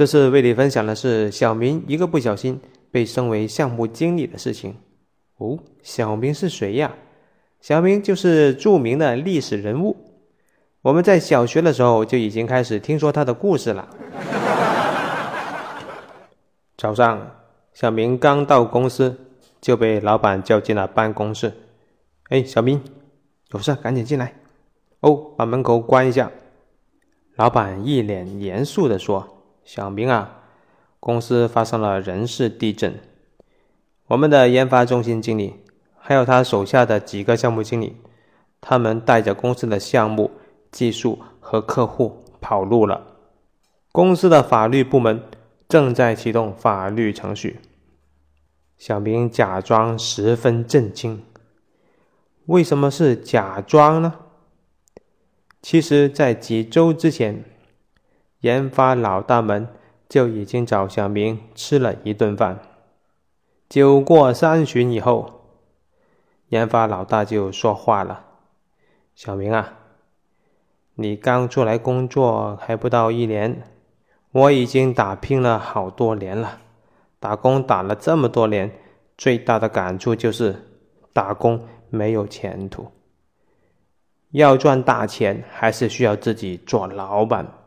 这次为你分享的是小明一个不小心被升为项目经理的事情。哦，小明是谁呀？小明就是著名的历史人物，我们在小学的时候就已经开始听说他的故事了。早上，小明刚到公司，就被老板叫进了办公室。哎，小明，有事赶紧进来。哦，把门口关一下。老板一脸严肃地说：“小明啊，公司发生了人事地震，我们的研发中心经理，还有他手下的几个项目经理，他们带着公司的项目、技术和客户跑路了。公司的法律部门。”正在启动法律程序。小明假装十分震惊。为什么是假装呢？其实，在几周之前，研发老大们就已经找小明吃了一顿饭。酒过三巡以后，研发老大就说话了：“小明啊，你刚出来工作还不到一年。”我已经打拼了好多年了，打工打了这么多年，最大的感触就是打工没有前途。要赚大钱，还是需要自己做老板。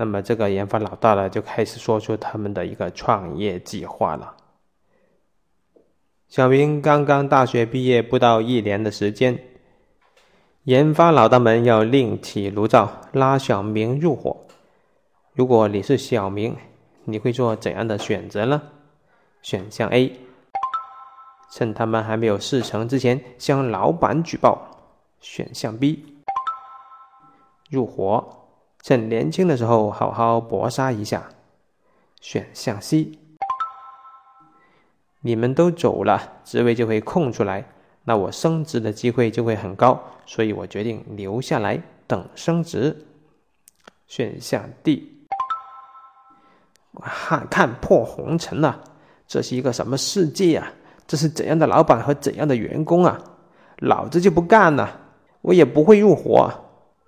那么，这个研发老大呢，就开始说出他们的一个创业计划了。小明刚刚大学毕业不到一年的时间，研发老大们要另起炉灶，拉小明入伙。如果你是小明，你会做怎样的选择呢？选项 A，趁他们还没有事成之前向老板举报；选项 B，入伙，趁年轻的时候好好搏杀一下；选项 C，你们都走了，职位就会空出来，那我升职的机会就会很高，所以我决定留下来等升职；选项 D。看看破红尘了，这是一个什么世界啊？这是怎样的老板和怎样的员工啊？老子就不干了，我也不会入伙，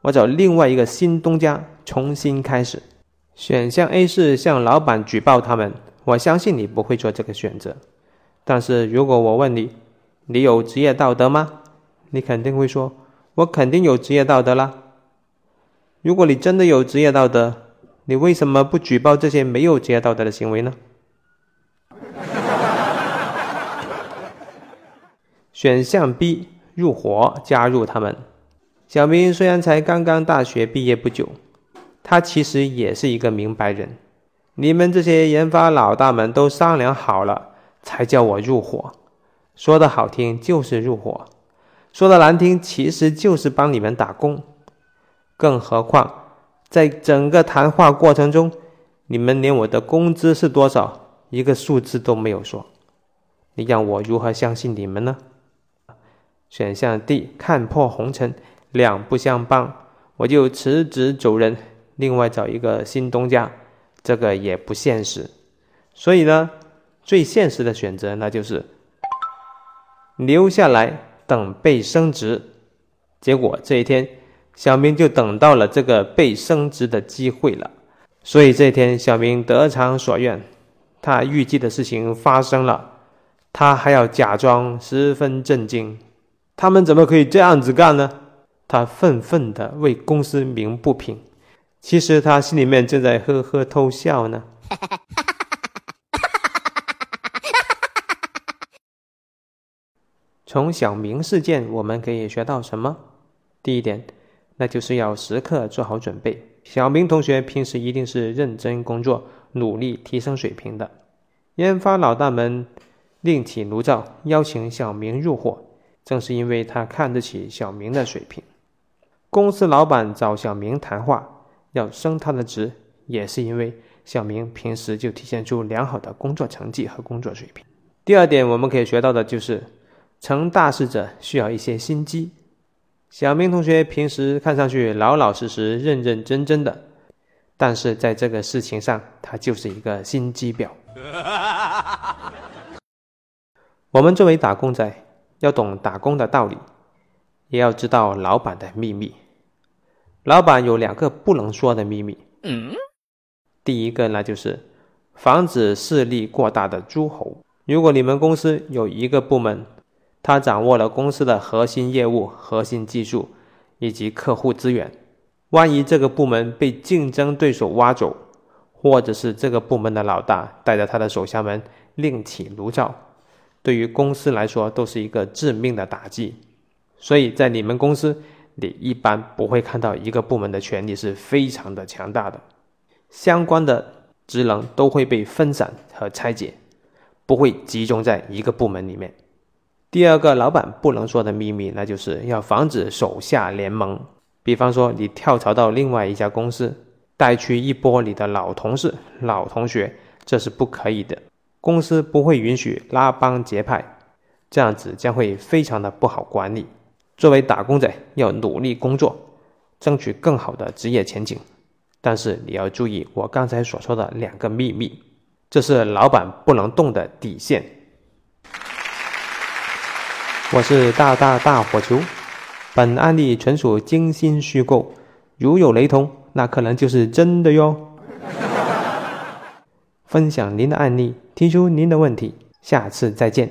我找另外一个新东家重新开始。选项 A 是向老板举报他们，我相信你不会做这个选择。但是如果我问你，你有职业道德吗？你肯定会说，我肯定有职业道德啦。如果你真的有职业道德，你为什么不举报这些没有职业道德的行为呢？选项 B 入伙加入他们。小明虽然才刚刚大学毕业不久，他其实也是一个明白人。你们这些研发老大们都商量好了，才叫我入伙。说的好听就是入伙，说的难听其实就是帮你们打工。更何况。在整个谈话过程中，你们连我的工资是多少一个数字都没有说，你让我如何相信你们呢？选项 D，看破红尘，两不相帮，我就辞职走人，另外找一个新东家，这个也不现实。所以呢，最现实的选择那就是留下来等被升职。结果这一天。小明就等到了这个被升职的机会了，所以这一天小明得偿所愿，他预计的事情发生了，他还要假装十分震惊。他们怎么可以这样子干呢？他愤愤地为公司鸣不平，其实他心里面正在呵呵偷笑呢。从小明事件我们可以学到什么？第一点。那就是要时刻做好准备。小明同学平时一定是认真工作、努力提升水平的。研发老大们另起炉灶，邀请小明入伙，正是因为他看得起小明的水平。公司老板找小明谈话，要升他的职，也是因为小明平时就体现出良好的工作成绩和工作水平。第二点，我们可以学到的就是，成大事者需要一些心机。小明同学平时看上去老老实实、认认真真的，但是在这个事情上，他就是一个心机婊。我们作为打工仔，要懂打工的道理，也要知道老板的秘密。老板有两个不能说的秘密。嗯第一个呢，就是防止势力过大的诸侯。如果你们公司有一个部门，他掌握了公司的核心业务、核心技术以及客户资源，万一这个部门被竞争对手挖走，或者是这个部门的老大带着他的手下们另起炉灶，对于公司来说都是一个致命的打击。所以在你们公司，你一般不会看到一个部门的权力是非常的强大的，相关的职能都会被分散和拆解，不会集中在一个部门里面。第二个老板不能说的秘密，那就是要防止手下联盟。比方说，你跳槽到另外一家公司，带去一波你的老同事、老同学，这是不可以的。公司不会允许拉帮结派，这样子将会非常的不好管理。作为打工仔，要努力工作，争取更好的职业前景。但是你要注意我刚才所说的两个秘密，这是老板不能动的底线。我是大大大火球，本案例纯属精心虚构，如有雷同，那可能就是真的哟。分享您的案例，提出您的问题，下次再见。